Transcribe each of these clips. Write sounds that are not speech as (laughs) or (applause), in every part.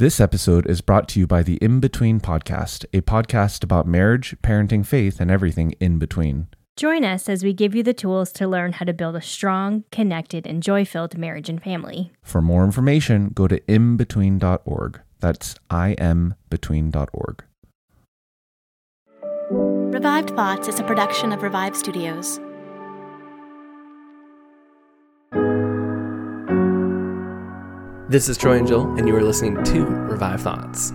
This episode is brought to you by the In Between Podcast, a podcast about marriage, parenting, faith, and everything in between. Join us as we give you the tools to learn how to build a strong, connected, and joy filled marriage and family. For more information, go to inbetween.org. That's inbetween.org. Revived Thoughts is a production of Revive Studios. This is Troy and Joel, and you are listening to Revived Thoughts.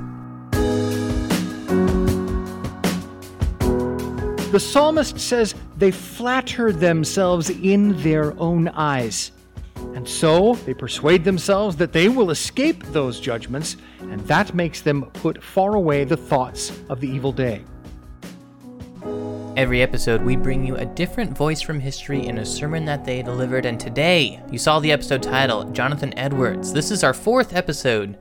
The psalmist says they flatter themselves in their own eyes. And so they persuade themselves that they will escape those judgments, and that makes them put far away the thoughts of the evil day. Every episode, we bring you a different voice from history in a sermon that they delivered, and today, you saw the episode title, Jonathan Edwards. This is our fourth episode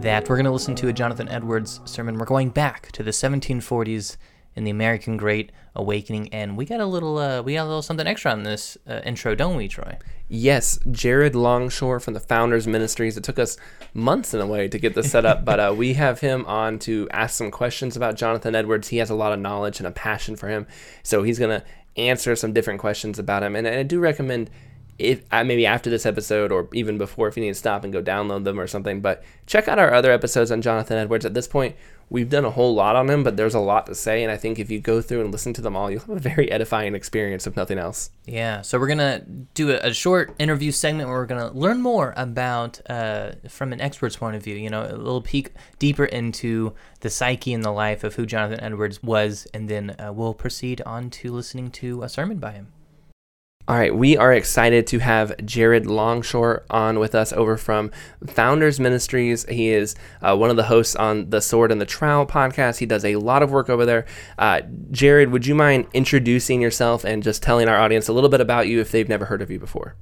that we're going to listen to a Jonathan Edwards sermon. We're going back to the 1740s in the American Great Awakening, and we got a little, uh, we got a little something extra on this uh, intro, don't we, Troy? Yes, Jared Longshore from the Founders Ministries. It took us months in a way to get this set up, but uh, we have him on to ask some questions about Jonathan Edwards. He has a lot of knowledge and a passion for him, so he's to answer some different questions about him. And, and I do recommend if uh, maybe after this episode or even before if you need to stop and go download them or something but check out our other episodes on jonathan edwards at this point we've done a whole lot on him but there's a lot to say and i think if you go through and listen to them all you'll have a very edifying experience if nothing else Yeah, so we're gonna do a, a short interview segment where we're gonna learn more about, uh, from an expert's point of view, you know, a little peek deeper into the psyche and the life of who Jonathan Edwards was, and then uh, we'll proceed on to listening to a sermon by him. All right, we are excited to have Jared Longshore on with us over from Founders Ministries. He is uh, one of the hosts on the Sword and the Trowel podcast. He does a lot of work over there. Uh, Jared, would you mind introducing yourself and just telling our audience a little bit about you if they've never heard of you before?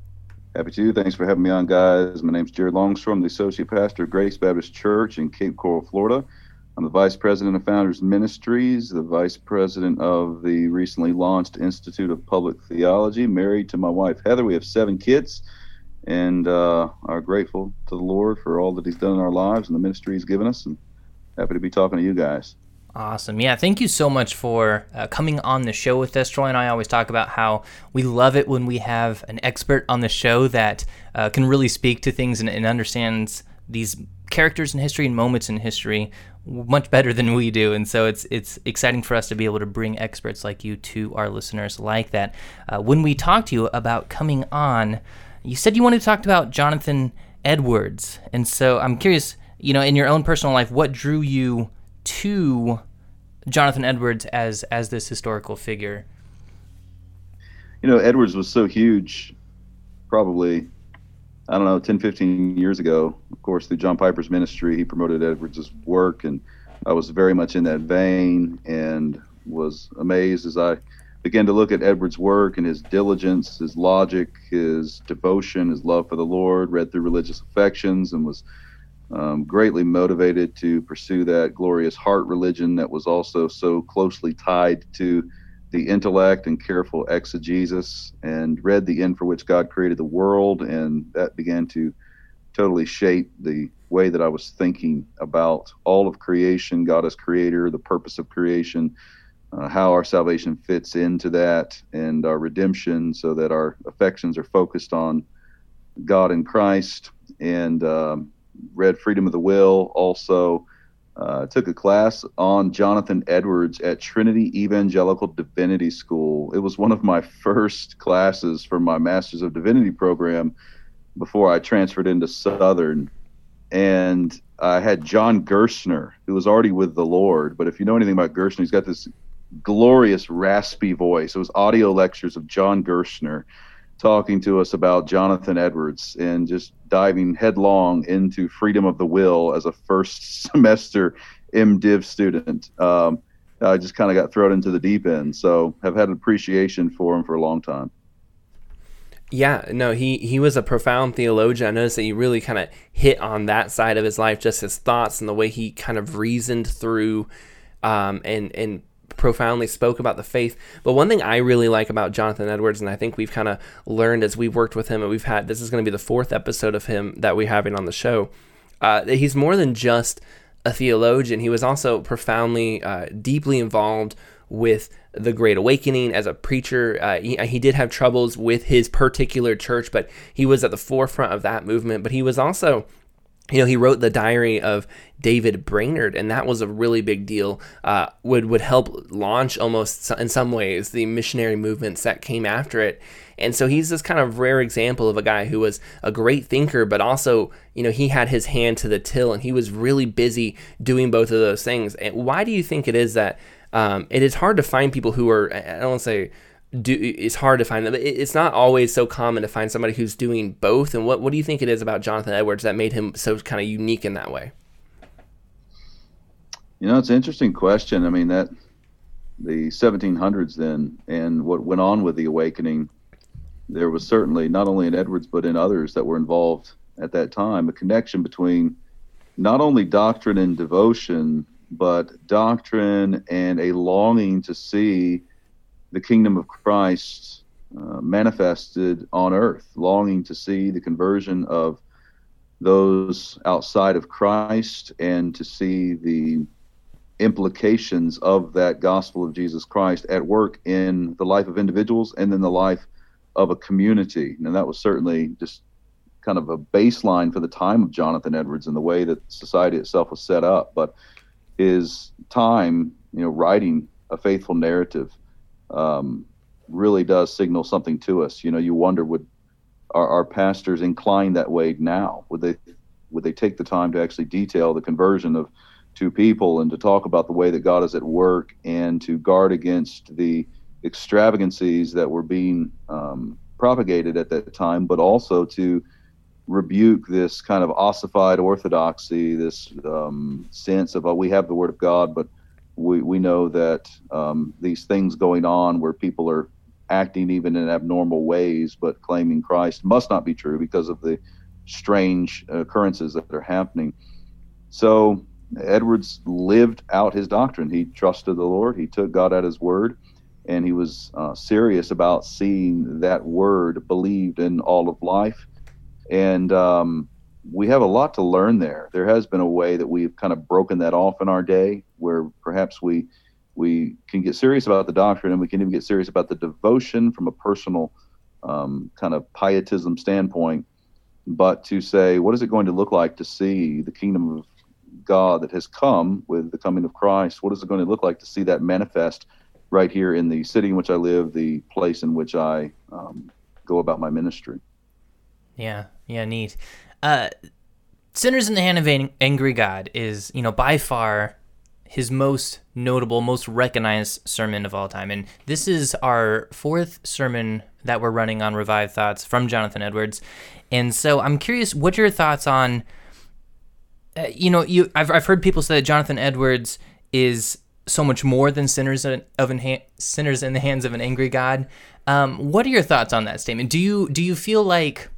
Happy to. Thanks for having me on, guys. My name's Jared Longshore. I'm the associate pastor of Grace Baptist Church in Cape Coral, Florida. I'm the vice president of Founders Ministries, the vice president of the recently launched Institute of Public Theology, married to my wife Heather. We have seven kids and uh, are grateful to the Lord for all that He's done in our lives and the ministry He's given us. And happy to be talking to you guys. Awesome. Yeah, thank you so much for uh, coming on the show with us. Troy and I always talk about how we love it when we have an expert on the show that uh, can really speak to things and, and understands these characters in history and moments in history much better than we do. And so it's it's exciting for us to be able to bring experts like you to our listeners like that. Uh, when we talked to you about coming on you said you wanted to talk about jonathan edwards. And so i'm curious you know in your own personal life what drew you to jonathan edwards as as this historical figure? You know, Edwards was so huge, probably, I don't know, 10, 15 years ago. Of course, through John Piper's ministry, he promoted Edwards' work, and I was very much in that vein and was amazed as I began to look at Edwards' work and his diligence, his logic, his devotion, his love for the Lord, read through religious affections, and was um, greatly motivated to pursue that glorious heart religion that was also so closely tied to the intellect and careful exegesis, and read the end for which God created the world, and that began to totally shape the way that I was thinking about all of creation, God as creator, the purpose of creation, uh, how our salvation fits into that, and our redemption, so that our affections are focused on God in Christ, and um, read Freedom of the Will. Also, uh, took a class on Jonathan Edwards at Trinity Evangelical Divinity School. It was one of my first classes for my Masters of Divinity program before I transferred into Southern. And I had John Gerstner, who was already with the Lord. But if you know anything about Gerstner, he's got this glorious raspy voice. It was audio lectures of John Gerstner talking to us about Jonathan Edwards and just diving headlong into freedom of the will as a first (laughs) semester MDiv student. Um, I just kind of got thrown into the deep end. So have had an appreciation for him for a long time. Yeah, no, he he was a profound theologian. I noticed that he really kind of hit on that side of his life, just his thoughts and the way he kind of reasoned through um, and and profoundly spoke about the faith. But one thing I really like about Jonathan Edwards, and I think we've kind of learned as we've worked with him, and we've had this is going to be the fourth episode of him that we're having on the show. uh, he's more than just a theologian. He was also profoundly, uh, deeply involved with the Great Awakening as a preacher. Uh, he, he, did have troubles with his particular church, but he was at the forefront of that movement. But he was also you know, he wrote the diary of David Brainerd, and that was a really big deal. Uh, would would help launch almost in some ways the missionary movements that came after it. And so he's this kind of rare example of a guy who was a great thinker, but also, you know, he had his hand to the till, and he was really busy doing both of those things. And why do you think it is that um, it is hard to find people who are I don't want to say do it's hard to find them. It's not always so common to find somebody who's doing both. And what what do you think it is about Jonathan Edwards that made him so kind of unique in that way? You know, it's an interesting question. I mean that the 1700s then and what went on with the awakening there was certainly not only in edwards but in others that were involved at that time a connection between not only doctrine and devotion but doctrine and a longing to see the kingdom of Christ uh, manifested on earth, longing to see the conversion of those outside of Christ and to see the implications of that gospel of Jesus Christ at work in the life of individuals and in the life of a community. And that was certainly just kind of a baseline for the time of Jonathan Edwards and the way that society itself was set up. But his time, you know, writing a faithful narrative um, really does signal something to us. You know, you wonder would our, our pastors inclined that way now? Would they would they take the time to actually detail the conversion of two people and to talk about the way that God is at work and to guard against the extravagancies that were being um, propagated at that time, but also to rebuke this kind of ossified orthodoxy, this um, sense of, oh, we have the Word of God, but we, we know that um, these things going on where people are acting even in abnormal ways but claiming Christ must not be true because of the strange occurrences that are happening. So Edwards lived out his doctrine. He trusted the Lord, he took God at his word, and he was uh, serious about seeing that word believed in all of life. And um, we have a lot to learn there. There has been a way that we've kind of broken that off in our day, where perhaps we we can get serious about the doctrine and we can even get serious about the devotion from a personal um, kind of pietism standpoint. But to say, what is it going to look like to see the kingdom of God that has come with the coming of Christ? What is it going to look like to see that manifest right here in the city in which I live, the place in which I um, go about my ministry? Yeah, yeah, neat uh, Sinners in the Hand of an Angry God is, you know, by far his most notable, most recognized sermon of all time. And this is our fourth sermon that we're running on Revived Thoughts from Jonathan Edwards. And so I'm curious, what your thoughts on, uh, you know, you I've, I've heard people say that Jonathan Edwards is so much more than sinners of in sinners in the hands of an angry God. Um, what are your thoughts on that statement? Do you do you feel like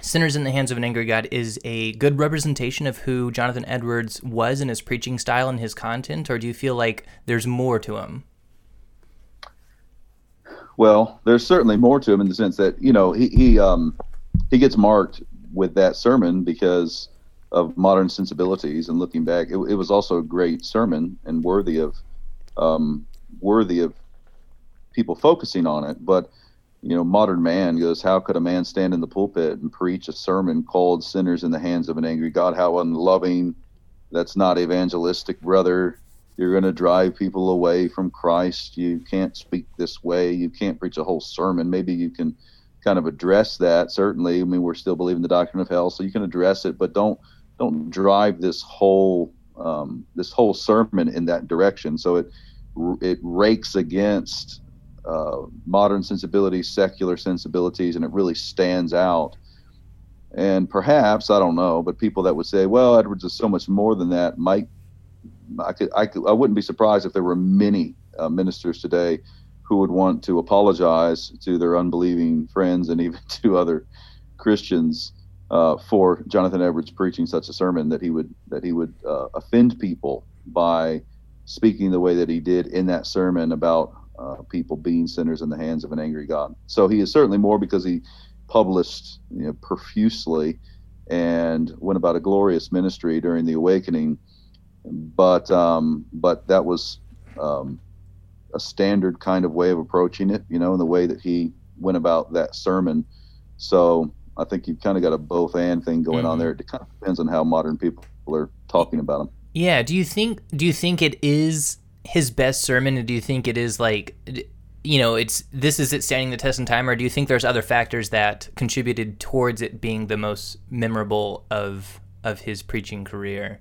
Sinners in the Hands of an Angry God is a good representation of who Jonathan Edwards was in his preaching style and his content, or do you feel like there's more to him? Well, there's certainly more to him in the sense that you know he he um, he gets marked with that sermon because of modern sensibilities and looking back, it, it was also a great sermon and worthy of um, worthy of people focusing on it, but you know, modern man goes, How could a man stand in the pulpit and preach a sermon called Sinners in the Hands of an Angry God? How unloving. That's not evangelistic, brother. You're going to drive people away from Christ. You can't speak this way. You can't preach a whole sermon. Maybe you can kind of address that. Certainly, I mean, we're still believing the doctrine of hell, so you can address it, but don't don't drive this whole um, this whole sermon in that direction. So it it rakes against uh, modern sensibilities, secular sensibilities, and it really stands out. And perhaps I don't know, but people that would say, "Well, Edwards is so much more than that," might I could I, could, I wouldn't be surprised if there were many uh, ministers today who would want to apologize to their unbelieving friends and even (laughs) to other Christians uh, for Jonathan Edwards preaching such a sermon that he would that he would uh, offend people by speaking the way that he did in that sermon about uh, people being sinners in the hands of an angry God. So he is certainly more because he published you know, profusely and went about a glorious ministry during the awakening. But um, but that was um, a standard kind of way of approaching it, you know, in the way that he went about that sermon. So I think you've kind of got a both and thing going mm-hmm. on there. It kind of depends on how modern people are talking about him. Yeah. Do you think? Do you think it is his best sermon, and do you think it is like? You know, it's this is it standing the test in time, or do you think there's other factors that contributed towards it being the most memorable of of his preaching career?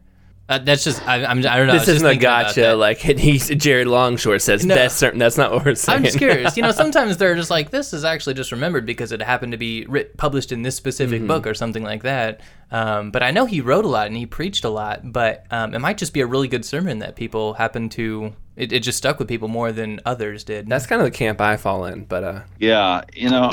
Uh, that's just I, I'm I don't know. This isn't a gotcha. Like (laughs) he's Jared Longshore says no, best certain. That's not what we're saying. I'm just curious. You know, (laughs) sometimes they're just like this is actually just remembered because it happened to be writ- published in this specific mm-hmm. book or something like that. Um, but I know he wrote a lot and he preached a lot. But um, it might just be a really good sermon that people happen to. It, it just stuck with people more than others did. That's kind of the camp I fall in. But uh, yeah, you know,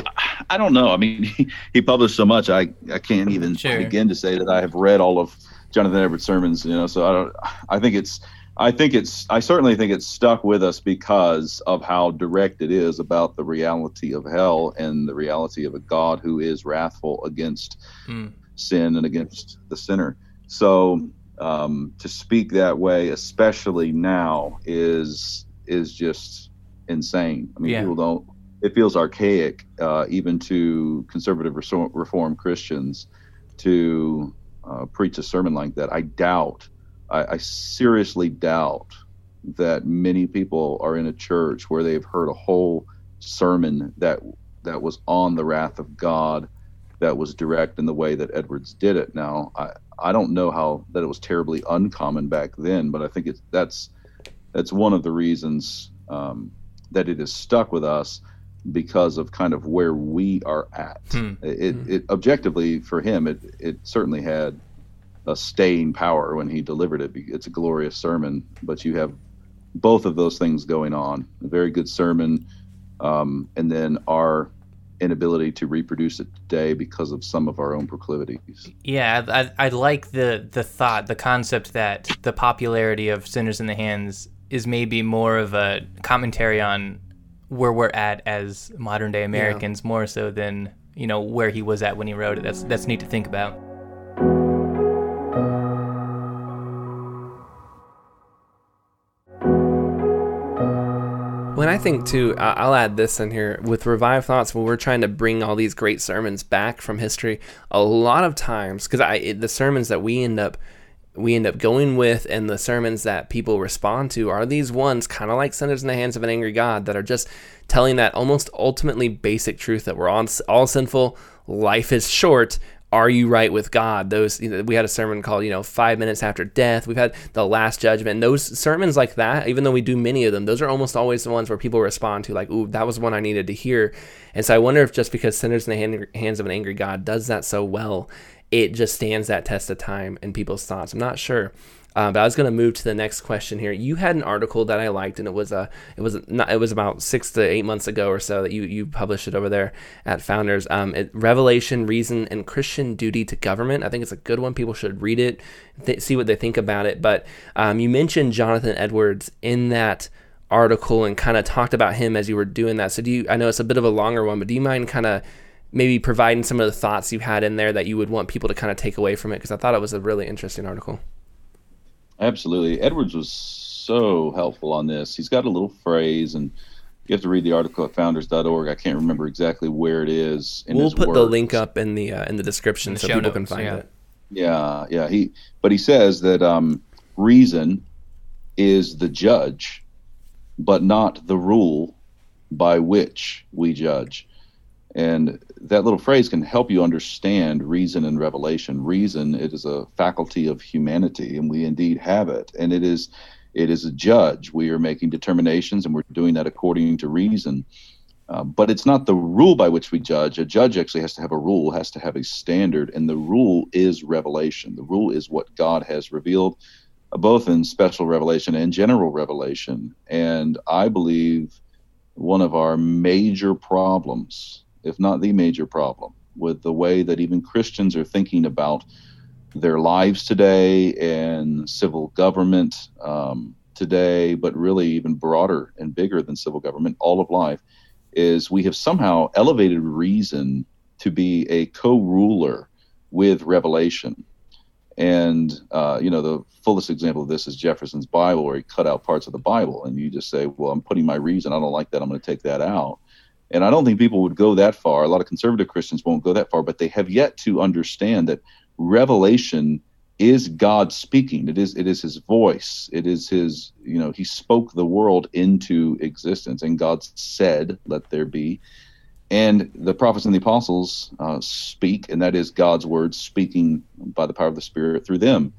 I don't know. I mean, (laughs) he, he published so much. I I can't even sure. begin to say that I have read all of Jonathan Edwards sermons, you know. So I don't. I think it's. I think it's. I certainly think it's stuck with us because of how direct it is about the reality of hell and the reality of a God who is wrathful against mm. sin and against the sinner. So um, to speak that way, especially now, is is just insane. I mean, yeah. people don't. It feels archaic, uh, even to conservative reform Christians, to uh, preach a sermon like that. I doubt, I, I, seriously doubt that many people are in a church where they've heard a whole sermon that that was on the wrath of God, that was direct in the way that Edwards did it. Now, I I don't know how that it was terribly uncommon back then, but I think it's that's that's one of the reasons um, that it has stuck with us because of kind of where we are at. Hmm. It, hmm. it, objectively for him, it it certainly had a staying power when he delivered it. It's a glorious sermon, but you have both of those things going on. A very good sermon, um, and then our inability to reproduce it today because of some of our own proclivities. Yeah, I, I like the the thought, the concept that the popularity of Sinners in the Hands is maybe more of a commentary on where we're at as modern day Americans yeah. more so than you know where he was at when he wrote it. That's that's neat to think about. When I think too, I'll add this in here with Revived Thoughts. When we're trying to bring all these great sermons back from history, a lot of times, because I the sermons that we end up we end up going with and the sermons that people respond to are these ones kind of like sinners in the hands of an angry god that are just telling that almost ultimately basic truth that we're all, all sinful life is short are you right with god? Those you know, we had a sermon called you know five minutes after death. We've had the last judgment. Those sermons like that even though we do many of them those are almost always the ones where people respond to like ooh that was one i needed to hear. And so i wonder if just because sinners in the hands of an angry god does that so well it just stands that test of time in people's thoughts. I'm not sure. Uh, but I was going to move to the next question here. You had an article that I liked, and it was a it was not it was about six to eight months ago or so that you you published it over there at Founders. Um, it, Revelation, Reason, and Christian Duty to Government. I think it's a good one. People should read it, th- see what they think about it. But um, you mentioned Jonathan Edwards in that article and kind of talked about him as you were doing that. So do you? I know it's a bit of a longer one, but do you mind kind of maybe providing some of the thoughts you had in there that you would want people to kind of take away from it because I thought it was a really interesting article. Absolutely. Edwards was so helpful on this. He's got a little phrase and you have to read the article at founders.org. I can't remember exactly where it is. we'll put words. the link up in the uh, in the description in the so people notes, can find yeah. it. Yeah, yeah. He but he says that um, reason is the judge, but not the rule by which we judge. And that little phrase can help you understand reason and revelation. Reason, it is a faculty of humanity, and we indeed have it. And it is, it is a judge. We are making determinations, and we're doing that according to reason. Uh, but it's not the rule by which we judge. A judge actually has to have a rule, has to have a standard, and the rule is revelation. The rule is what God has revealed, uh, both in special revelation and general revelation. And I believe one of our major problems if not the major problem, with the way that even Christians are thinking about their lives today and civil government um, today, but really even broader and bigger than civil government, all of life, is we have somehow elevated reason to be a co ruler with revelation. And uh, you know, the fullest example of this is Jefferson's Bible, where he cut out parts of the Bible, and you just say, "Well, I'm putting my reason. I don't like that. I'm going to take that out." And I don't think people would go that far. A lot of conservative Christians won't go that far, but they have yet to understand that revelation is God speaking. It is it is His voice. It is His you know He spoke the world into existence, and God said, "Let there be." And the prophets and the apostles uh, speak, and that is God's word speaking by the power of the Spirit through them.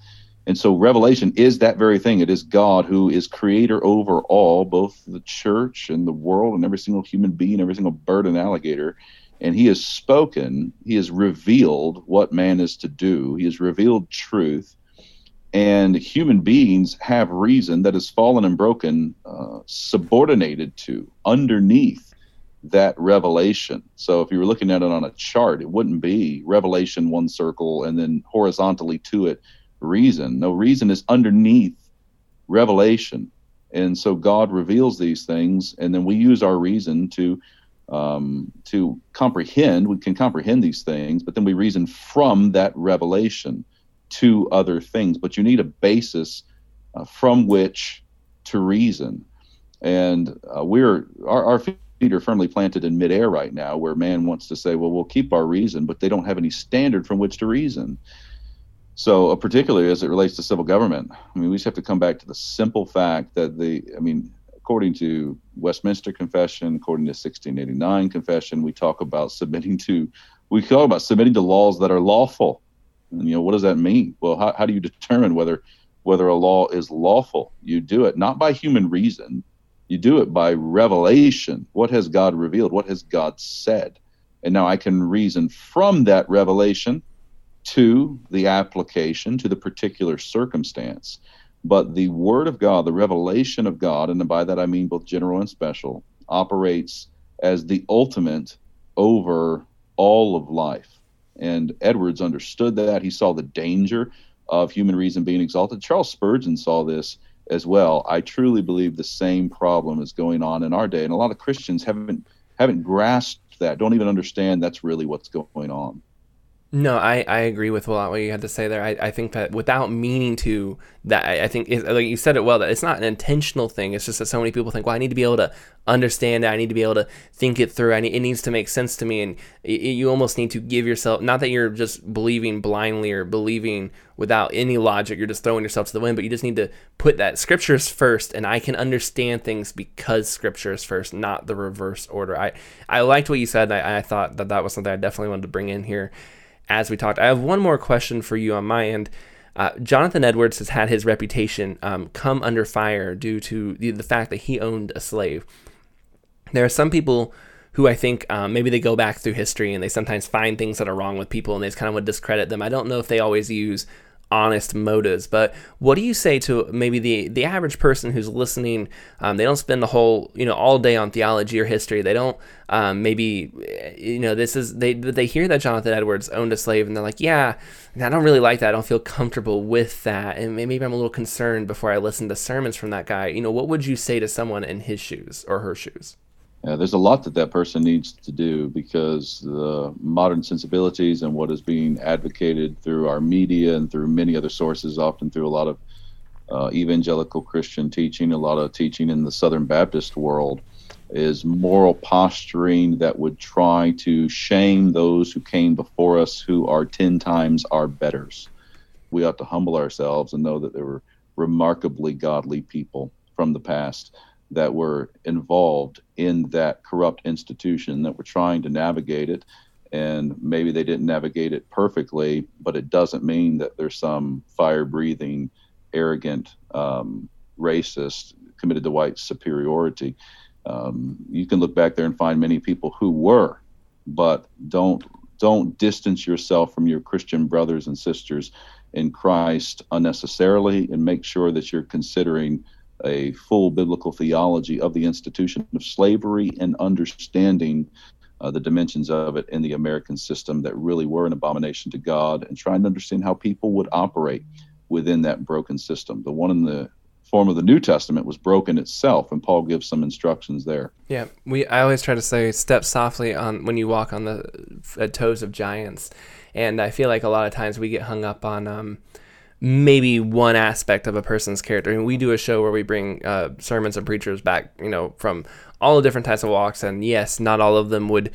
And so Revelation is that very thing. It is God who is creator over all, both the church and the world and every single human being, every single bird and alligator. And he has spoken, he has revealed what man is to do, he has revealed truth. And human beings have reason that is fallen and broken, uh, subordinated to, underneath that revelation. So if you were looking at it on a chart, it wouldn't be revelation one circle and then horizontally to it reason. No, reason is underneath revelation. And so God reveals these things, and then we use our reason to um, to comprehend. We can comprehend these things, but then we reason from that revelation to other things. But you need a basis uh, from which to reason. And uh, we're our, our feet are firmly planted in midair right now, where man wants to say, well, we'll keep our reason, but they don't have any standard from which to reason. So, uh, particularly as it relates to civil government, I mean, we just have to come back to the simple fact that the, I mean, according to Westminster Confession, according to 1689 Confession, we talk about submitting to, we talk about submitting to laws that are lawful. And, you know, what does that mean? Well, how, how do you determine whether whether a law is lawful? You do it not by human reason, you do it by revelation. What has God revealed? What has God said? And now I can reason from that revelation to the application, to the particular circumstance. But the Word of God, the revelation of God, and by that I mean both general and special, operates as the ultimate over all of life. And Edwards understood that. He saw the danger of human reason being exalted. Charles Spurgeon saw this as well. I truly believe the same problem is going on in our day, and a lot of Christians haven't haven't grasped that, don't even understand that's really what's going on. No, I, I agree with a lot what you had to say there. I, I think that without meaning to, that I, I think it, like you said it well that it's not an intentional thing. It's just that so many people think, well, I need to be able to understand it. I need to be able to think it through. I need, it needs to make sense to me, and it, you almost need to give yourself not that you're just believing blindly or believing without any logic. You're just throwing yourself to the wind, but you just need to put that scriptures first, and I can understand things because scriptures first, not the reverse order. I I liked what you said. I, I thought that that was something I definitely wanted to bring in here as we talked. I have one more question for you on my end. Uh, Jonathan Edwards has had his reputation um, come under fire due to the, the, fact that he owned a slave. There are some people who I think um, maybe they go back through history and they sometimes find things that are wrong with people and they just kind of would discredit them. I don't know if they always use honest motives. But what do you say to maybe the the average person who's listening? Um, they don't spend the whole you know all day on theology or history. They don't um, maybe you know this is they they hear that Jonathan Edwards owned a slave and they're like, yeah, I don't really like that. I don't feel comfortable with that, and maybe I'm a little concerned before I listen to sermons from that guy. You know, what would you say to someone in his shoes or her shoes? Yeah, there's a lot that that person needs to do because the modern sensibilities and what is being advocated through our media and through many other sources, often through a lot of uh, evangelical Christian teaching, a lot of teaching in the Southern Baptist world, is moral posturing that would try to shame those who came before us who are 10 times our betters. We ought to humble ourselves and know that there were remarkably godly people from the past that were involved in that corrupt institution that were trying to navigate it. And maybe they didn't navigate it perfectly, but it doesn't mean that there's some fire breathing, arrogant, um, racist, committed to white superiority. Um, you can look back there and find many people who were, but don't don't distance yourself from your Christian brothers and sisters in Christ unnecessarily, and make sure that you're considering a full biblical theology of the institution of slavery and understanding uh, the dimensions of it in the American system that really were an abomination to God and trying to understand how people would operate within that broken system. The one in the form of the New Testament was broken itself, and Paul gives some instructions there. Yeah, we. I always try to say, step softly on when you walk on the uh, toes of giants, and I feel like a lot of times we get hung up on um, maybe one aspect of a person's character. And we do a show where we bring uh, sermons and preachers back, you know, from all the different types of walks, and yes, not all of them would.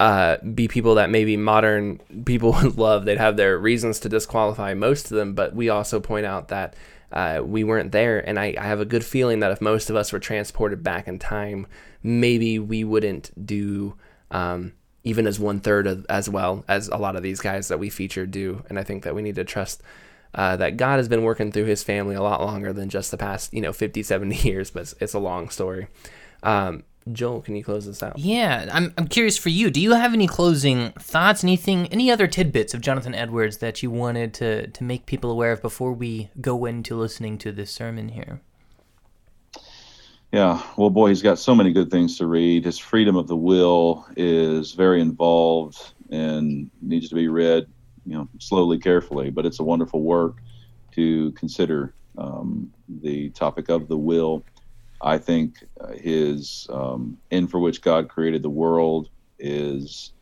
Uh, be people that maybe modern people (laughs) would love. They'd have their reasons to disqualify most of them, but we also point out that uh, we weren't there. And I, I, have a good feeling that if most of us were transported back in time, maybe we wouldn't do um, even as one third as well as a lot of these guys that we featured do. And I think that we need to trust uh, that God has been working through his family a lot longer than just the past, you know, 50, 70 (laughs) years, but it's, it's a long story. Um, Joel, can you close this out? Yeah, I'm, I'm curious for you. Do you have any closing thoughts, anything, any other tidbits of Jonathan Edwards that you wanted to, to make people aware of before we go into listening to this sermon here? Yeah, well, boy, he's got so many good things to read. His freedom of the will is very involved and needs to be read, you know, slowly, carefully. But it's a wonderful work to consider um, the topic of the will I think his um, "End for Which God Created the World" is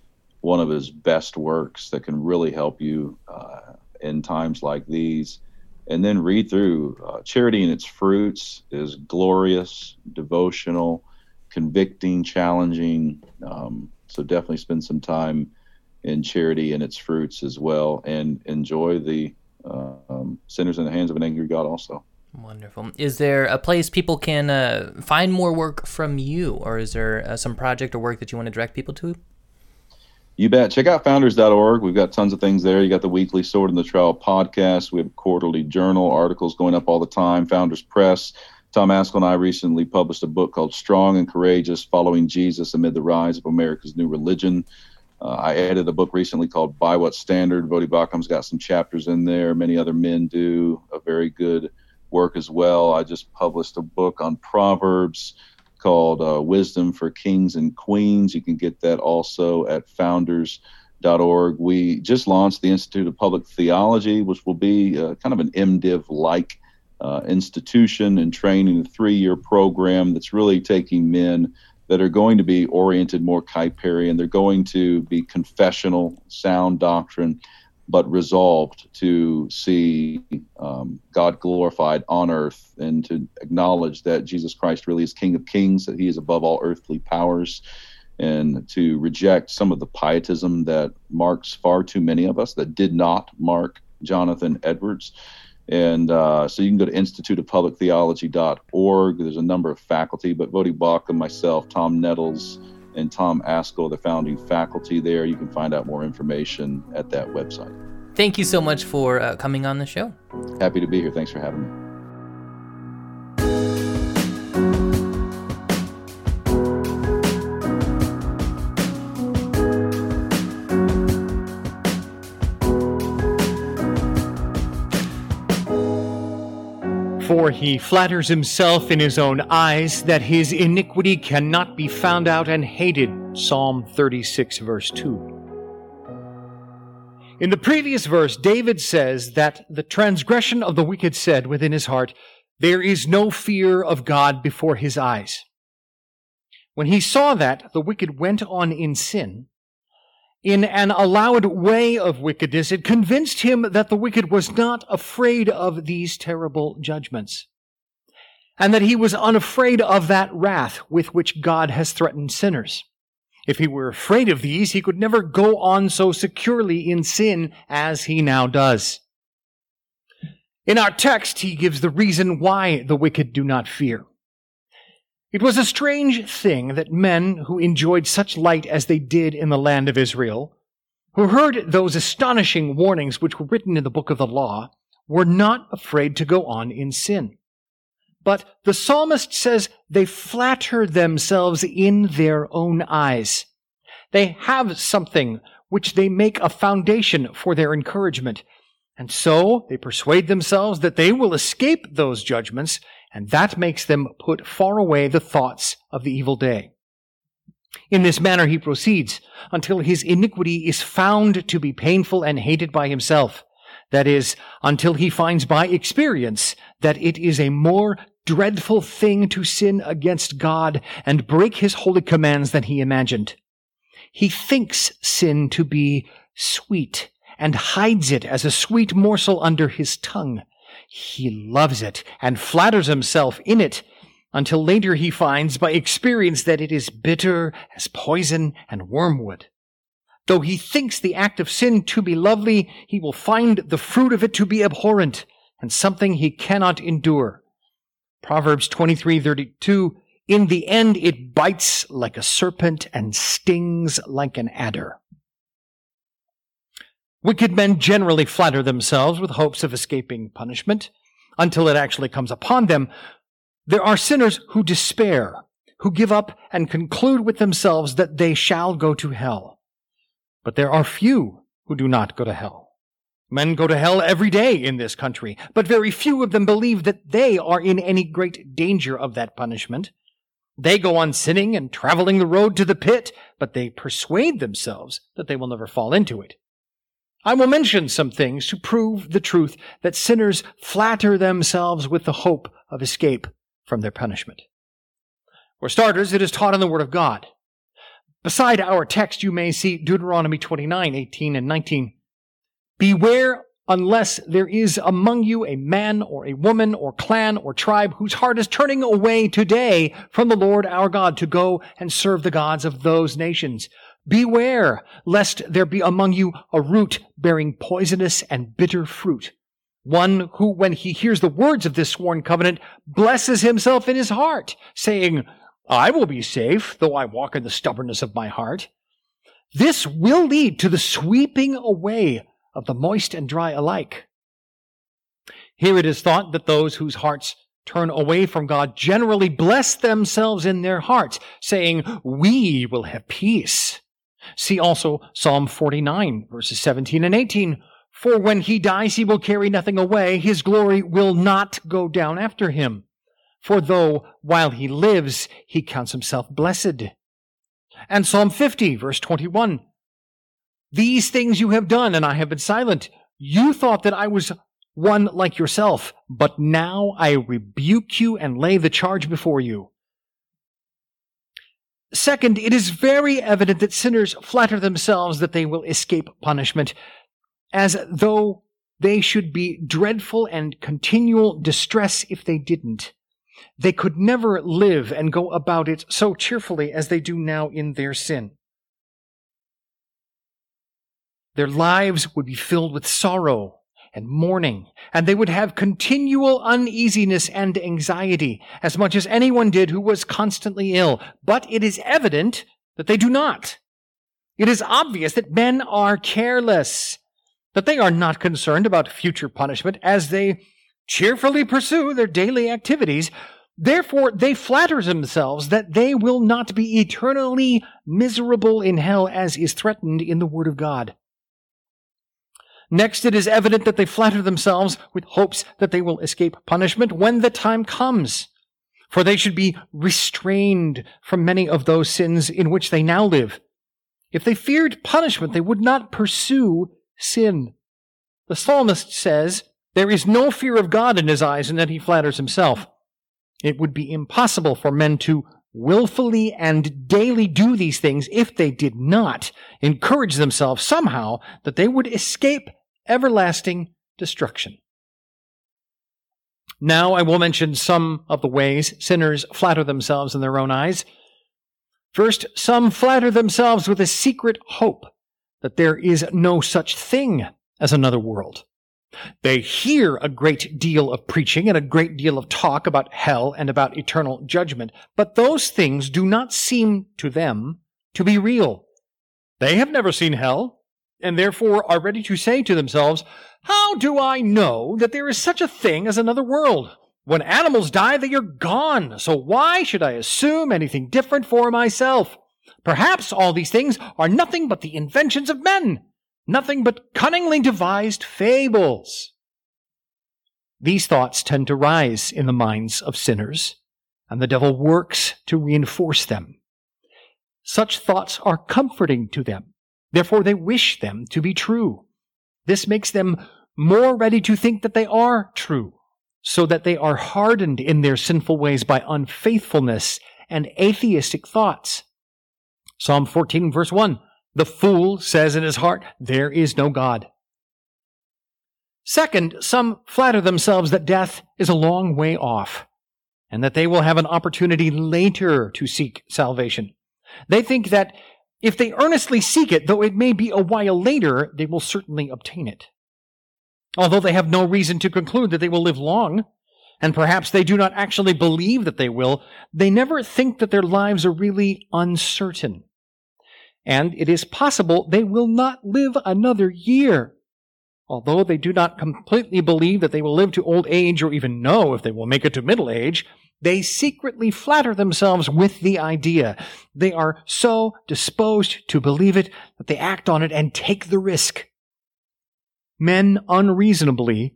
one of his best works that can really help you uh, in times like these. And then read through uh, Charity and Its Fruits is glorious, devotional, convicting, challenging. Um, so definitely spend some time in Charity and Its Fruits as well, and enjoy the uh, um, Sinners in the Hands of an Angry God also. Wonderful. Is there a place people can uh, find more work from you, or is there uh, some project or work that you want to direct people to? You bet. Check out founders.org. We've got tons of things there. You got the weekly Sword and the Trowel podcast. We have quarterly journal, articles going up all the time, Founders Press. Tom Ascol and I recently published a book called Strong and Courageous Following Jesus Amid the Rise of America's New Religion. Uh, I edited a book recently called By What Standard? Voddie Baucham's got some chapters in there. Many other men do a very good work as well. I just published a book on Proverbs called uh, Wisdom for Kings and Queens. You can get that also at founders.org. We just launched the Institute of Public Theology, which will be uh, kind of an MDiv like uh, institution and training, a three year program that's really taking men that are going to be oriented more Kuyperian. They're going to be confessional, sound doctrine but resolved to see um, God glorified on earth and to acknowledge that Jesus Christ really is King of Kings, that he is above all earthly powers, and to reject some of the pietism that marks far too many of us, that did not mark Jonathan Edwards. And uh, so you can go to instituteofpublictheology.org. There's a number of faculty, but Voddie Baucham, myself, Tom Nettles, and Tom Ascol, the founding faculty there. You can find out more information at that website. Thank you so much for uh, coming on the show. Happy to be here. Thanks for having me. He flatters himself in his own eyes that his iniquity cannot be found out and hated. Psalm 36, verse 2. In the previous verse, David says that the transgression of the wicked said within his heart, There is no fear of God before his eyes. When he saw that the wicked went on in sin, in an allowed way of wickedness, it convinced him that the wicked was not afraid of these terrible judgments, and that he was unafraid of that wrath with which God has threatened sinners. If he were afraid of these, he could never go on so securely in sin as he now does. In our text, he gives the reason why the wicked do not fear. It was a strange thing that men who enjoyed such light as they did in the land of Israel, who heard those astonishing warnings which were written in the book of the law, were not afraid to go on in sin. But the psalmist says they flatter themselves in their own eyes. They have something which they make a foundation for their encouragement. And so they persuade themselves that they will escape those judgments, and that makes them put far away the thoughts of the evil day. In this manner he proceeds until his iniquity is found to be painful and hated by himself. That is, until he finds by experience that it is a more dreadful thing to sin against God and break his holy commands than he imagined. He thinks sin to be sweet and hides it as a sweet morsel under his tongue. He loves it and flatters himself in it until later he finds by experience that it is bitter as poison and wormwood. Though he thinks the act of sin to be lovely, he will find the fruit of it to be abhorrent and something he cannot endure. Proverbs 23:32 In the end it bites like a serpent and stings like an adder. Wicked men generally flatter themselves with hopes of escaping punishment until it actually comes upon them. There are sinners who despair, who give up and conclude with themselves that they shall go to hell. But there are few who do not go to hell. Men go to hell every day in this country, but very few of them believe that they are in any great danger of that punishment. They go on sinning and traveling the road to the pit, but they persuade themselves that they will never fall into it. I will mention some things to prove the truth that sinners flatter themselves with the hope of escape from their punishment. For starters, it is taught in the Word of God. Beside our text, you may see Deuteronomy 29, 18, and 19. Beware unless there is among you a man or a woman or clan or tribe whose heart is turning away today from the Lord our God to go and serve the gods of those nations. Beware lest there be among you a root bearing poisonous and bitter fruit. One who, when he hears the words of this sworn covenant, blesses himself in his heart, saying, I will be safe, though I walk in the stubbornness of my heart. This will lead to the sweeping away of the moist and dry alike. Here it is thought that those whose hearts turn away from God generally bless themselves in their hearts, saying, We will have peace. See also Psalm 49, verses 17 and 18. For when he dies, he will carry nothing away. His glory will not go down after him. For though while he lives, he counts himself blessed. And Psalm 50, verse 21. These things you have done, and I have been silent. You thought that I was one like yourself, but now I rebuke you and lay the charge before you. Second, it is very evident that sinners flatter themselves that they will escape punishment, as though they should be dreadful and continual distress if they didn't. They could never live and go about it so cheerfully as they do now in their sin. Their lives would be filled with sorrow and mourning, and they would have continual uneasiness and anxiety, as much as anyone did who was constantly ill. But it is evident that they do not. It is obvious that men are careless, that they are not concerned about future punishment as they cheerfully pursue their daily activities. Therefore, they flatter themselves that they will not be eternally miserable in hell as is threatened in the Word of God. Next, it is evident that they flatter themselves with hopes that they will escape punishment when the time comes. For they should be restrained from many of those sins in which they now live. If they feared punishment, they would not pursue sin. The psalmist says, There is no fear of God in his eyes, and that he flatters himself. It would be impossible for men to willfully and daily do these things if they did not encourage themselves somehow that they would escape everlasting destruction. Now I will mention some of the ways sinners flatter themselves in their own eyes. First, some flatter themselves with a secret hope that there is no such thing as another world. They hear a great deal of preaching and a great deal of talk about hell and about eternal judgment, but those things do not seem to them to be real. They have never seen hell and therefore are ready to say to themselves, How do I know that there is such a thing as another world? When animals die, they are gone, so why should I assume anything different for myself? Perhaps all these things are nothing but the inventions of men, nothing but cunningly devised fables. These thoughts tend to rise in the minds of sinners, and the devil works to reinforce them. Such thoughts are comforting to them Therefore, they wish them to be true. This makes them more ready to think that they are true, so that they are hardened in their sinful ways by unfaithfulness and atheistic thoughts. Psalm 14, verse 1 The fool says in his heart, There is no God. Second, some flatter themselves that death is a long way off and that they will have an opportunity later to seek salvation. They think that if they earnestly seek it, though it may be a while later, they will certainly obtain it. Although they have no reason to conclude that they will live long, and perhaps they do not actually believe that they will, they never think that their lives are really uncertain. And it is possible they will not live another year. Although they do not completely believe that they will live to old age or even know if they will make it to middle age, they secretly flatter themselves with the idea. They are so disposed to believe it that they act on it and take the risk. Men unreasonably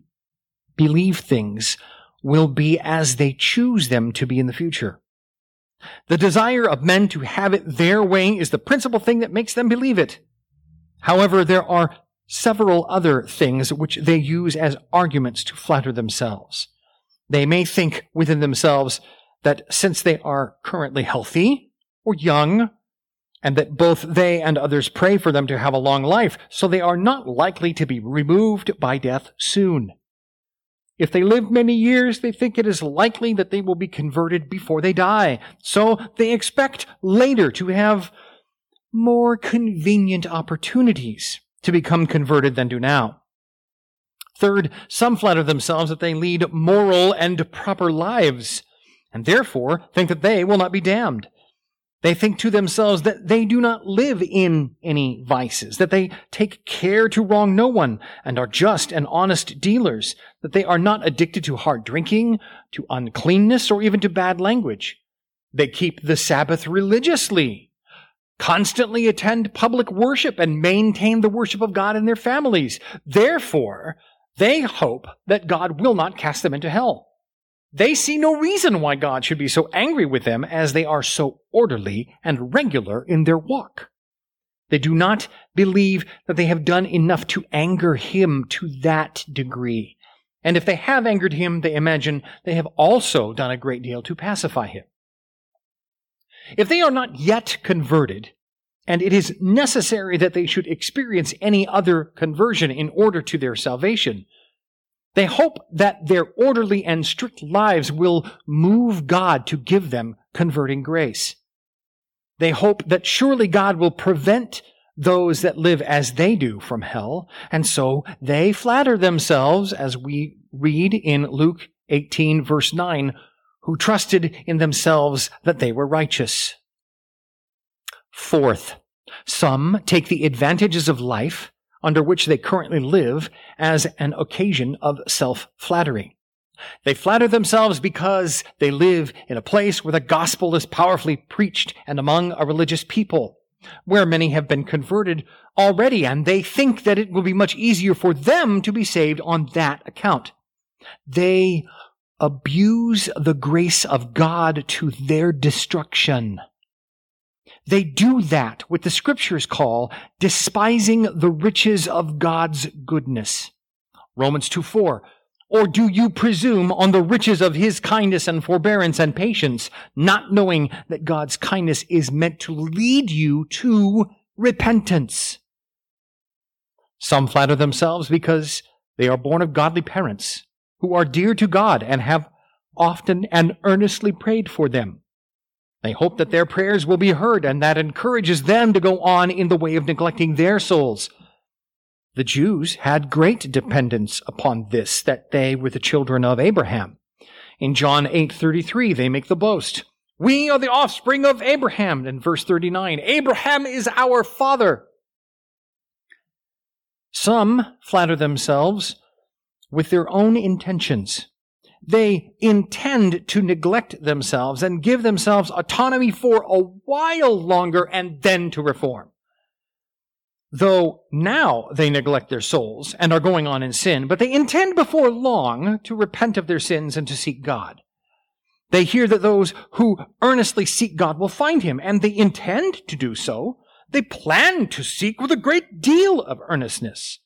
believe things will be as they choose them to be in the future. The desire of men to have it their way is the principal thing that makes them believe it. However, there are several other things which they use as arguments to flatter themselves. They may think within themselves that since they are currently healthy or young, and that both they and others pray for them to have a long life, so they are not likely to be removed by death soon. If they live many years, they think it is likely that they will be converted before they die, so they expect later to have more convenient opportunities to become converted than do now. Third, some flatter themselves that they lead moral and proper lives, and therefore think that they will not be damned. They think to themselves that they do not live in any vices, that they take care to wrong no one, and are just and honest dealers, that they are not addicted to hard drinking, to uncleanness, or even to bad language. They keep the Sabbath religiously, constantly attend public worship and maintain the worship of God in their families. Therefore, they hope that God will not cast them into hell. They see no reason why God should be so angry with them as they are so orderly and regular in their walk. They do not believe that they have done enough to anger him to that degree. And if they have angered him, they imagine they have also done a great deal to pacify him. If they are not yet converted, and it is necessary that they should experience any other conversion in order to their salvation, they hope that their orderly and strict lives will move God to give them converting grace. They hope that surely God will prevent those that live as they do from hell, and so they flatter themselves, as we read in Luke 18 verse 9, who trusted in themselves that they were righteous. Fourth, some take the advantages of life under which they currently live as an occasion of self-flattery. They flatter themselves because they live in a place where the gospel is powerfully preached and among a religious people, where many have been converted already, and they think that it will be much easier for them to be saved on that account. They abuse the grace of God to their destruction. They do that what the scriptures call despising the riches of God's goodness. Romans 2 4. Or do you presume on the riches of his kindness and forbearance and patience, not knowing that God's kindness is meant to lead you to repentance? Some flatter themselves because they are born of godly parents who are dear to God and have often and earnestly prayed for them. They hope that their prayers will be heard and that encourages them to go on in the way of neglecting their souls. The Jews had great dependence upon this, that they were the children of Abraham. In John 8:33 they make the boast, "We are the offspring of Abraham." In verse 39, "Abraham is our father." Some flatter themselves with their own intentions they intend to neglect themselves and give themselves autonomy for a while longer and then to reform. Though now they neglect their souls and are going on in sin, but they intend before long to repent of their sins and to seek God. They hear that those who earnestly seek God will find him, and they intend to do so. They plan to seek with a great deal of earnestness.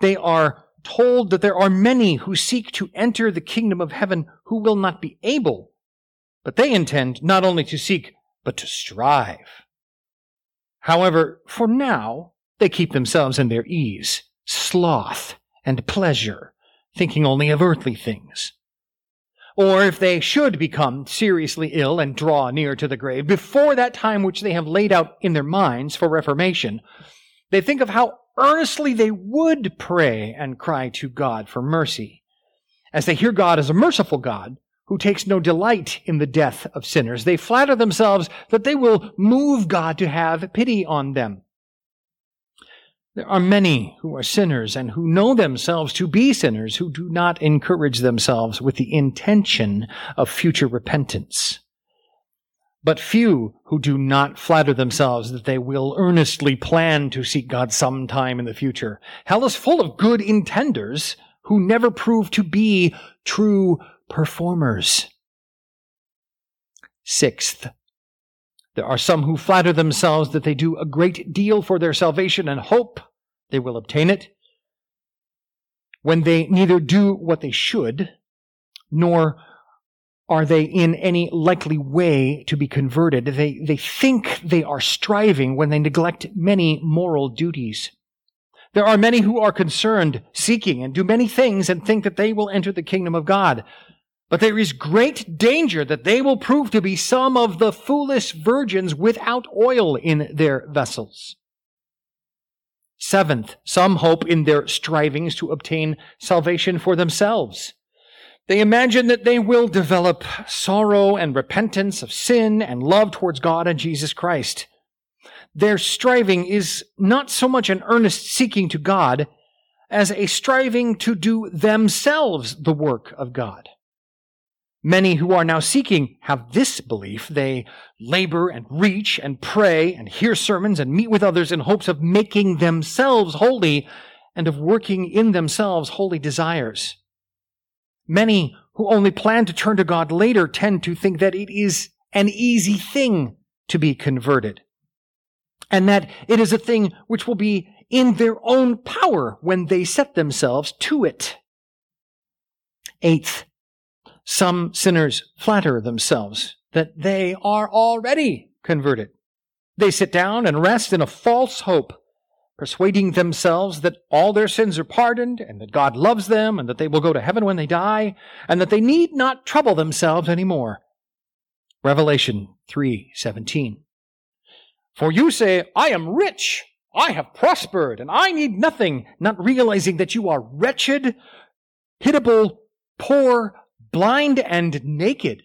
They are told that there are many who seek to enter the kingdom of heaven who will not be able, but they intend not only to seek, but to strive. However, for now, they keep themselves in their ease, sloth, and pleasure, thinking only of earthly things. Or if they should become seriously ill and draw near to the grave, before that time which they have laid out in their minds for reformation, they think of how earnestly they would pray and cry to God for mercy, as they hear God as a merciful God who takes no delight in the death of sinners. They flatter themselves that they will move God to have pity on them. There are many who are sinners and who know themselves to be sinners who do not encourage themselves with the intention of future repentance. But few who do not flatter themselves that they will earnestly plan to seek God sometime in the future. Hell is full of good intenders who never prove to be true performers. Sixth, there are some who flatter themselves that they do a great deal for their salvation and hope they will obtain it, when they neither do what they should, nor are they in any likely way to be converted. They, they think they are striving when they neglect many moral duties. There are many who are concerned, seeking, and do many things and think that they will enter the kingdom of God. But there is great danger that they will prove to be some of the foolish virgins without oil in their vessels. Seventh, some hope in their strivings to obtain salvation for themselves. They imagine that they will develop sorrow and repentance of sin and love towards God and Jesus Christ. Their striving is not so much an earnest seeking to God as a striving to do themselves the work of God. Many who are now seeking have this belief. They labor and reach and pray and hear sermons and meet with others in hopes of making themselves holy and of working in themselves holy desires. Many who only plan to turn to God later tend to think that it is an easy thing to be converted and that it is a thing which will be in their own power when they set themselves to it. Eighth, some sinners flatter themselves that they are already converted. They sit down and rest in a false hope, persuading themselves that all their sins are pardoned and that God loves them and that they will go to heaven when they die and that they need not trouble themselves any anymore. Revelation 3:17. For you say, I am rich, I have prospered, and I need nothing, not realizing that you are wretched, pitiable, poor, blind and naked.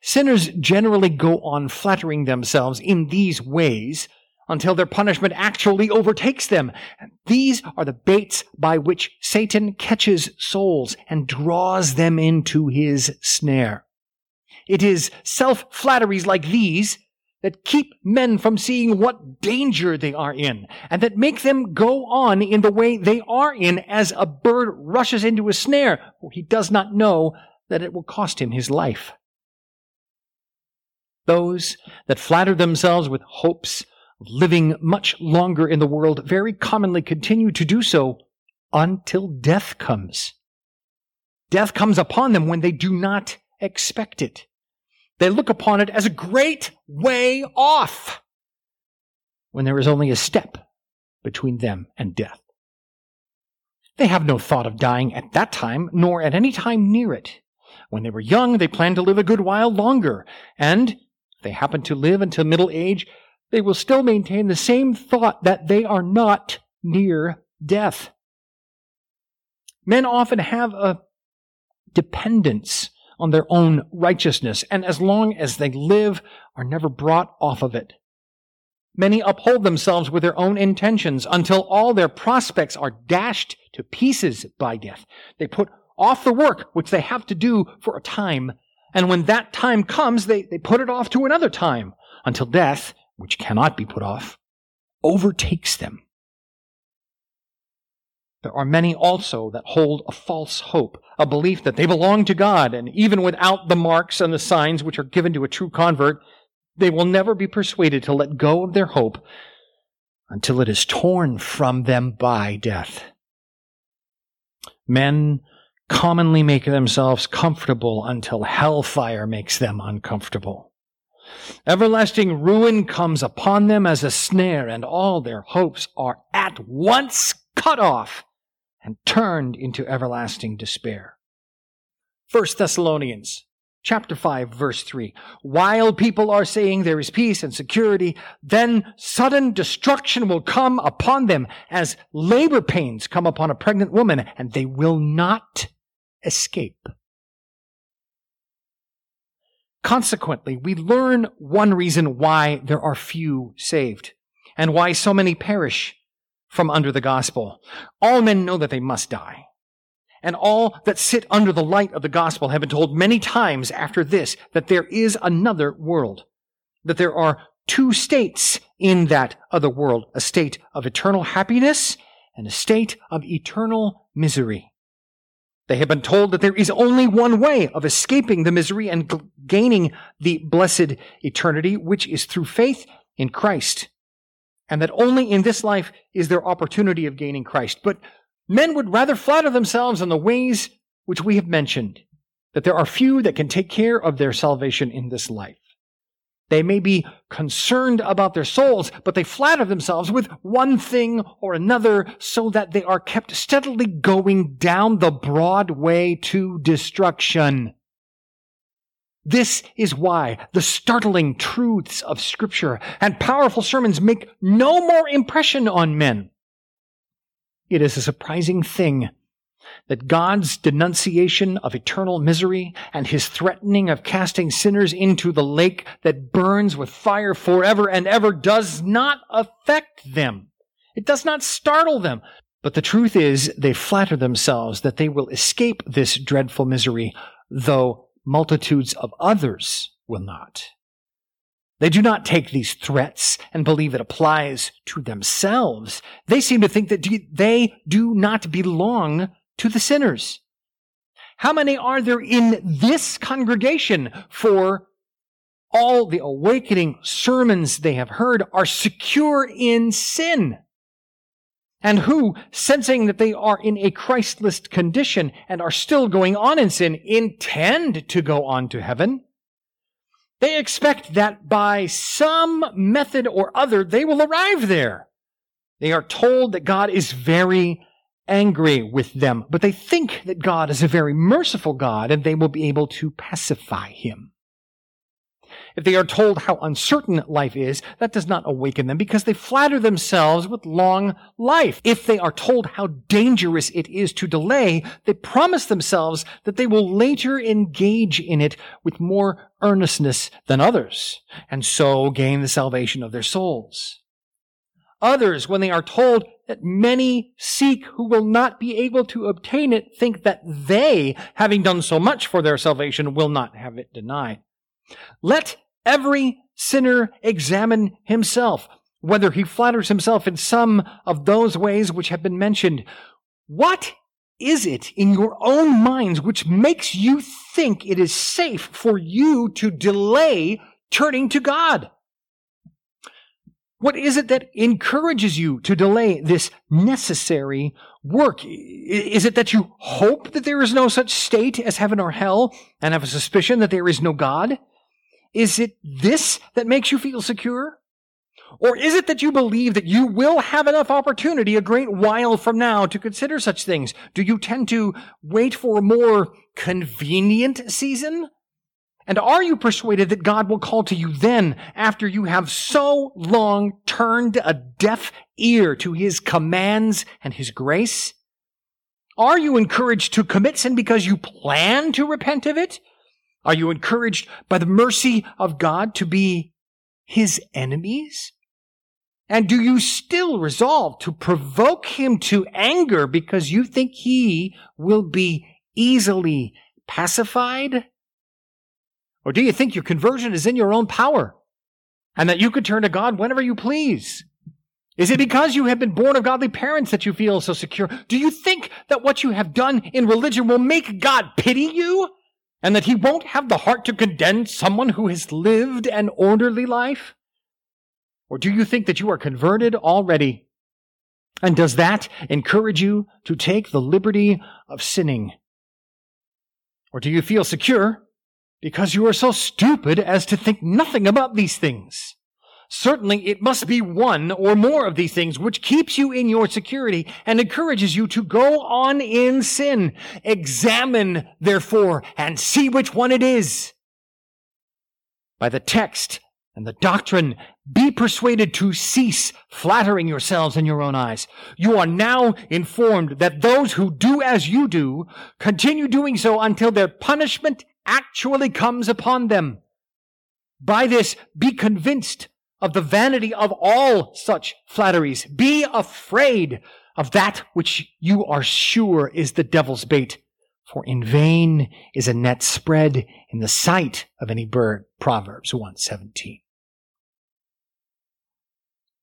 Sinners generally go on flattering themselves in these ways until their punishment actually overtakes them. These are the baits by which Satan catches souls and draws them into his snare. It is self-flatteries like these that keep men from seeing what danger they are in, and that make them go on in the way they are in as a bird rushes into a snare, for he does not know that it will cost him his life. Those that flatter themselves with hopes living much longer in the world very commonly continue to do so until death comes. Death comes upon them when they do not expect it. They look upon it as a great way off when there is only a step between them and death. They have no thought of dying at that time, nor at any time near it. When they were young, they planned to live a good while longer, and they happen to live until middle age, they will still maintain the same thought that they are not near death. Men often have a dependence on their own righteousness, and as long as they live, are never brought off of it. Many uphold themselves with their own intentions until all their prospects are dashed to pieces by death. They put off the work which they have to do for a time, and when that time comes, they, they put it off to another time until death, which cannot be put off, overtakes them. There are many also that hold a false hope, a belief that they belong to God, and even without the marks and the signs which are given to a true convert, they will never be persuaded to let go of their hope until it is torn from them by death. Men commonly make themselves comfortable until hellfire makes them uncomfortable. Everlasting ruin comes upon them as a snare, and all their hopes are at once cut off and turned into everlasting despair. 1 Thessalonians chapter 5 verse 3 while people are saying there is peace and security then sudden destruction will come upon them as labor pains come upon a pregnant woman and they will not escape consequently we learn one reason why there are few saved and why so many perish from under the gospel all men know that they must die and all that sit under the light of the gospel have been told many times after this that there is another world, that there are two states in that other world, a state of eternal happiness and a state of eternal misery. They have been told that there is only one way of escaping the misery and g- gaining the blessed eternity, which is through faith in Christ. And that only in this life is there opportunity of gaining Christ. But Men would rather flatter themselves on the ways which we have mentioned, that there are few that can take care of their salvation in this life. They may be concerned about their souls, but they flatter themselves with one thing or another so that they are kept steadily going down the broad way to destruction. This is why the startling truths of scripture and powerful sermons make no more impression on men it is a surprising thing that God's denunciation of eternal misery and his threatening of casting sinners into the lake that burns with fire forever and ever does not affect them. It does not startle them. But the truth is, they flatter themselves that they will escape this dreadful misery, though multitudes of others will not. They do not take these threats and believe it applies to themselves. They seem to think that they do not belong to the sinners. How many are there in this congregation for all the awakening sermons they have heard are secure in sin? And who, sensing that they are in a Christless condition and are still going on in sin, intend to go on to heaven? They expect that by some method or other, they will arrive there. They are told that God is very angry with them, but they think that God is a very merciful God and they will be able to pacify him. If they are told how uncertain life is, that does not awaken them because they flatter themselves with long life. If they are told how dangerous it is to delay, they promise themselves that they will later engage in it with more earnestness than others, and so gain the salvation of their souls. Others, when they are told that many seek who will not be able to obtain it, think that they, having done so much for their salvation, will not have it denied. Let every sinner examine himself, whether he flatters himself in some of those ways which have been mentioned. What is it in your own minds which makes you think it is safe for you to delay turning to God? What is it that encourages you to delay this necessary work? Is it that you hope that there is no such state as heaven or hell and have a suspicion that there is no God? Is it this that makes you feel secure? Or is it that you believe that you will have enough opportunity a great while from now to consider such things? Do you tend to wait for a more convenient season? And are you persuaded that God will call to you then after you have so long turned a deaf ear to his commands and his grace? Are you encouraged to commit sin because you plan to repent of it? Are you encouraged by the mercy of God to be his enemies? And do you still resolve to provoke him to anger because you think he will be easily pacified? Or do you think your conversion is in your own power and that you could turn to God whenever you please? Is it because you have been born of godly parents that you feel so secure? Do you think that what you have done in religion will make God pity you? and that he won't have the heart to condemn someone who has lived an orderly life? Or do you think that you are converted already And does that encourage you to take the liberty of sinning? Or do you feel secure because you are so stupid as to think nothing about these things? Certainly it must be one or more of these things which keeps you in your security and encourages you to go on in sin. Examine, therefore, and see which one it is. By the text and the doctrine, be persuaded to cease flattering yourselves in your own eyes. You are now informed that those who do as you do continue doing so until their punishment actually comes upon them. By this, be convinced of the vanity of all such flatteries. Be afraid of that which you are sure is the devil's bait. For in vain is a net spread in the sight of any bird. Proverbs 117.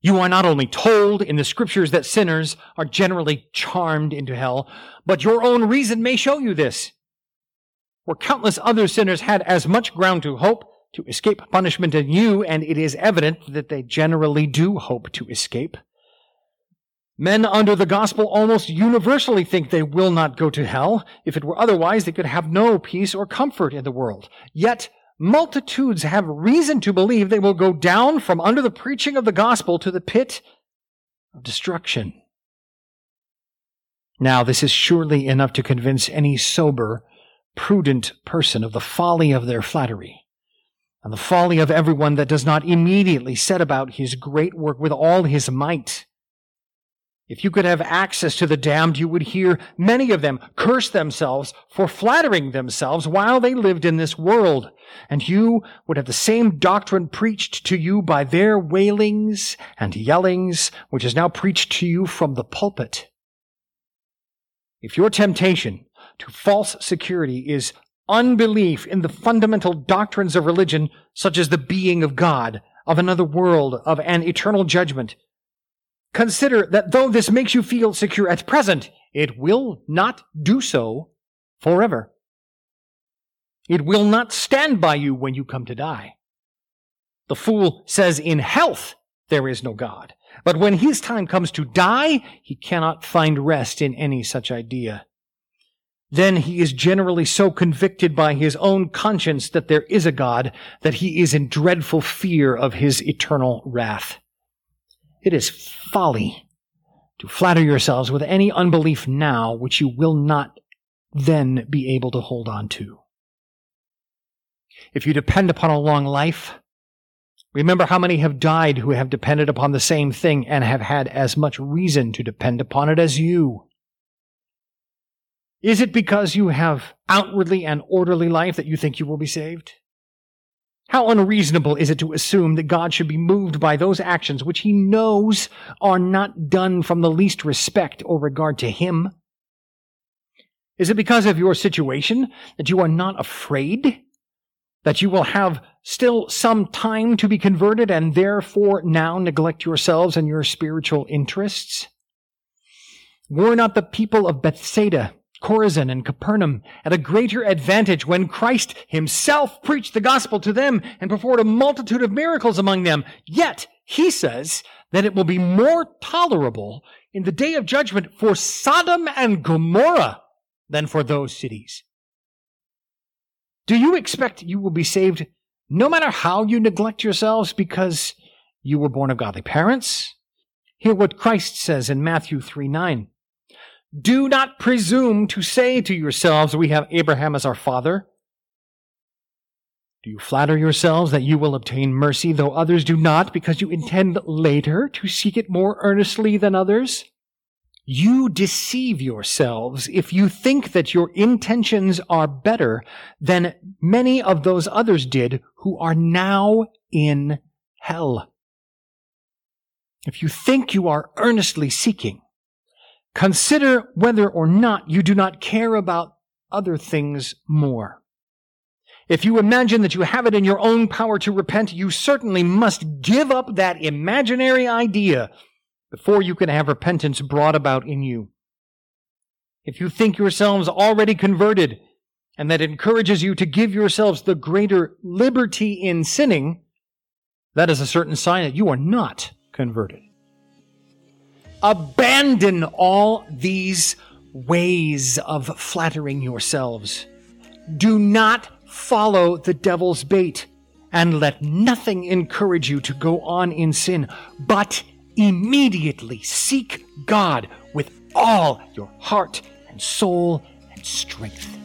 You are not only told in the scriptures that sinners are generally charmed into hell, but your own reason may show you this. For countless other sinners had as much ground to hope to escape punishment as you, and it is evident that they generally do hope to escape. Men under the gospel almost universally think they will not go to hell. If it were otherwise, they could have no peace or comfort in the world. Yet, multitudes have reason to believe they will go down from under the preaching of the gospel to the pit of destruction. Now, this is surely enough to convince any sober, prudent person of the folly of their flattery and the folly of everyone that does not immediately set about his great work with all his might. If you could have access to the damned, you would hear many of them curse themselves for flattering themselves while they lived in this world. And you would have the same doctrine preached to you by their wailings and yellings, which is now preached to you from the pulpit. If your temptation to false security is unbelief in the fundamental doctrines of religion, such as the being of God, of another world, of an eternal judgment, Consider that though this makes you feel secure at present, it will not do so forever. It will not stand by you when you come to die. The fool says in health there is no God. But when his time comes to die, he cannot find rest in any such idea. Then he is generally so convicted by his own conscience that there is a God that he is in dreadful fear of his eternal wrath. It is folly to flatter yourselves with any unbelief now which you will not then be able to hold on to. If you depend upon a long life, remember how many have died who have depended upon the same thing and have had as much reason to depend upon it as you. Is it because you have outwardly an orderly life that you think you will be saved? How unreasonable is it to assume that God should be moved by those actions which he knows are not done from the least respect or regard to him? Is it because of your situation that you are not afraid? That you will have still some time to be converted and therefore now neglect yourselves and your spiritual interests? Were not the people of Bethsaida Chorazin and Capernaum at a greater advantage when Christ himself preached the gospel to them and performed a multitude of miracles among them. Yet, he says that it will be more tolerable in the day of judgment for Sodom and Gomorrah than for those cities. Do you expect you will be saved no matter how you neglect yourselves because you were born of godly parents? Hear what Christ says in Matthew 3 9. Do not presume to say to yourselves, We have Abraham as our father. Do you flatter yourselves that you will obtain mercy, though others do not, because you intend later to seek it more earnestly than others? You deceive yourselves if you think that your intentions are better than many of those others did who are now in hell. If you think you are earnestly seeking, Consider whether or not you do not care about other things more. If you imagine that you have it in your own power to repent, you certainly must give up that imaginary idea before you can have repentance brought about in you. If you think yourselves already converted, and that encourages you to give yourselves the greater liberty in sinning, that is a certain sign that you are not converted. Abandon all these ways of flattering yourselves. Do not follow the devil's bait, and let nothing encourage you to go on in sin, but immediately seek God with all your heart and soul and strength.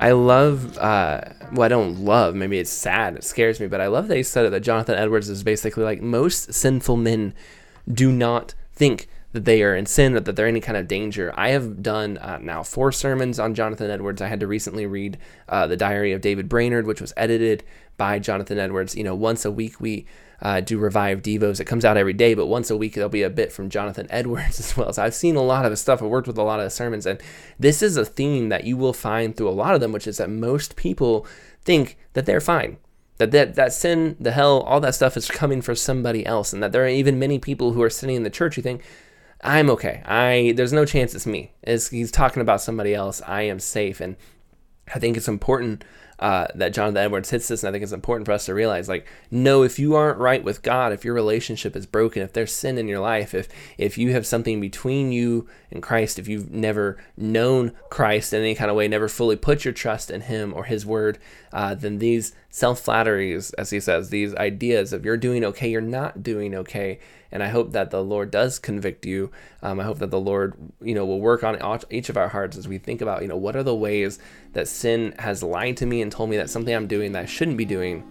I love, uh, well, I don't love, maybe it's sad, it scares me, but I love that he said it that Jonathan Edwards is basically like most sinful men do not think that they are in sin or that they're any kind of danger. I have done uh, now four sermons on Jonathan Edwards. I had to recently read uh, The Diary of David Brainerd, which was edited by Jonathan Edwards. You know, once a week we uh, do Revive Devos. It comes out every day, but once a week there'll be a bit from Jonathan (laughs) Edwards as well. So I've seen a lot of his stuff. I've worked with a lot of his sermons, and this is a theme that you will find through a lot of them, which is that most people think that they're fine. That, that that sin, the hell, all that stuff is (laughs) coming for somebody else, and that there are even many people who are sitting in the church who think, I'm okay. I there's no chance it's me. It's, he's talking about somebody else. I am safe, and I think it's important uh, that Jonathan Edwards hits this, and I think it's important for us to realize, like, no, if you aren't right with God, if your relationship is broken, if there's sin in your life, if if you have something between you and Christ, if you've never known Christ in any kind of way, never fully put your trust in Him or His Word, uh, then these self flatteries, as he says, these ideas of you're doing okay, you're not doing okay, and I hope that the Lord does convict you. Um, I hope that the Lord, you know, will work on each of our hearts as we think about, you know, what are the ways that sin has lied to me and told me that something I'm doing that I shouldn't be doing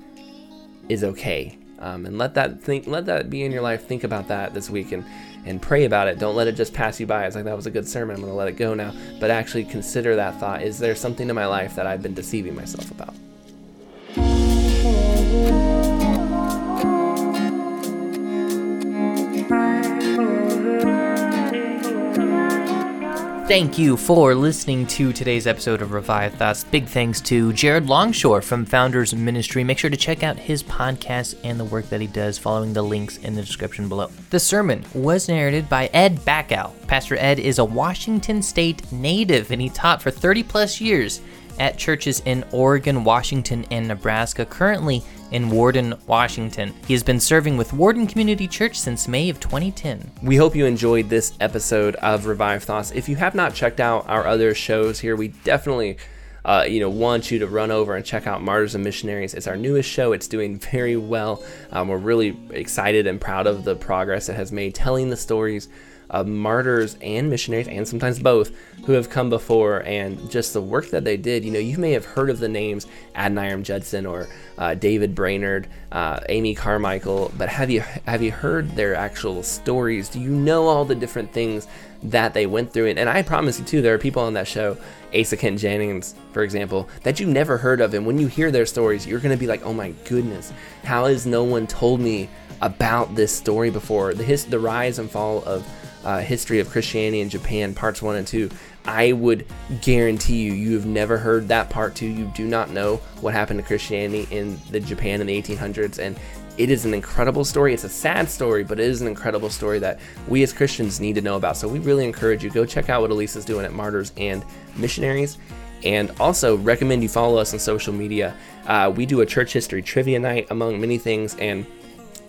is okay. Um, and let that think, let that be in your life. Think about that this week and and pray about it. Don't let it just pass you by. It's like that was a good sermon. I'm going to let it go now. But actually consider that thought. Is there something in my life that I've been deceiving myself about? Thank you for listening to today's episode of Revived Thoughts. Big thanks to Jared Longshore from Founders Ministry. Make sure to check out his podcast and the work that he does following the links in the description below. The sermon was narrated by Ed Backell. Pastor Ed is a Washington State native and he taught for 30 plus years at churches in Oregon, Washington, and Nebraska, currently in Warden, Washington. He has been serving with Warden Community Church since May of 2010. We hope you enjoyed this episode of Revived Thoughts. If you have not checked out our other shows here, we definitely uh, you know, want you to run over and check out Martyrs and Missionaries. It's our newest show. It's doing (laughs) very well. Um, we're really excited and proud of the progress it has made telling the stories martyrs and missionaries, and sometimes both, who have come before, and just the work that they did. You know, you may have heard of the names Adoniram Judson or uh, David Brainerd, uh, Amy Carmichael, but have you have you heard their actual stories? Do you know all the different things that they went through? And, and I promise you too, there are people on that show, Asa Kent Jennings, for example, that you never heard of, and when you hear their stories, you're gonna be like, oh my goodness, how has no one told me about this story before? The his, the rise and fall of uh, History of Christianity in Japan, parts one and two, I would guarantee you, you have never heard that part two. You do not know what happened to Christianity in the Japan in the 1800s, and it is an incredible story. It's a sad story, but it is an incredible story that we as Christians need to know about. So we really encourage you go check out what Elisa's doing at Martyrs and Missionaries, and also recommend you follow us on social media. Uh, we do a church history trivia night among many things, and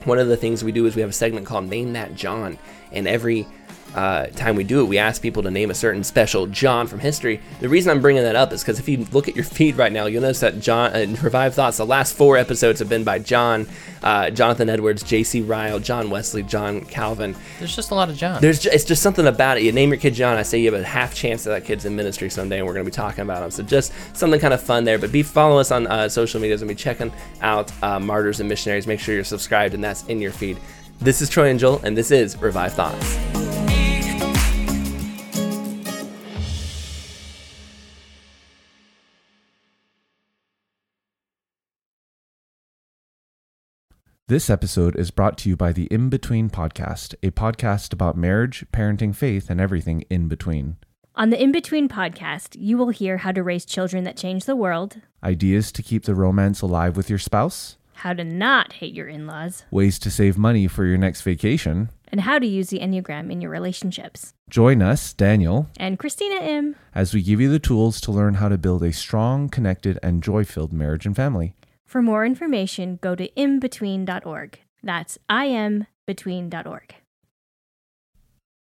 one of the things we do is we have a segment called Name That John, and every uh, time we do it, we ask people to name a certain special John from history. The reason I'm bringing that up is because if you look at your (laughs) feed right now, you'll notice that John uh, Revived Thoughts. The last four episodes have been by John, uh, Jonathan Edwards, J.C. Ryle, John Wesley, John Calvin. There's just a lot of John. There's just, it's just something about it. You name your kid John, I say you have a half chance that that kid's in ministry someday, and we're going to be talking about him. So just something kind of fun there. But be follow us on uh, social medias and be checking out uh, Martyrs and Missionaries. Make sure you're subscribed, and that's in your feed. This is Troy and Joel, and this is Revived Thoughts. This episode is brought to you by the In Between Podcast, a podcast about marriage, parenting, faith, and everything in between. On the In Between podcast, you will hear how to raise children that change the world, Ideas to keep the romance alive with your spouse, how to not hate your in laws, ways to save money for your next vacation. and how to use the Enneagram in your relationships. Join us, Daniel, And Christina M. as we give you the tools to learn how to build a strong, connected, and joy filled marriage and family. For more information, go to inbetween.org. That's inbetween.org.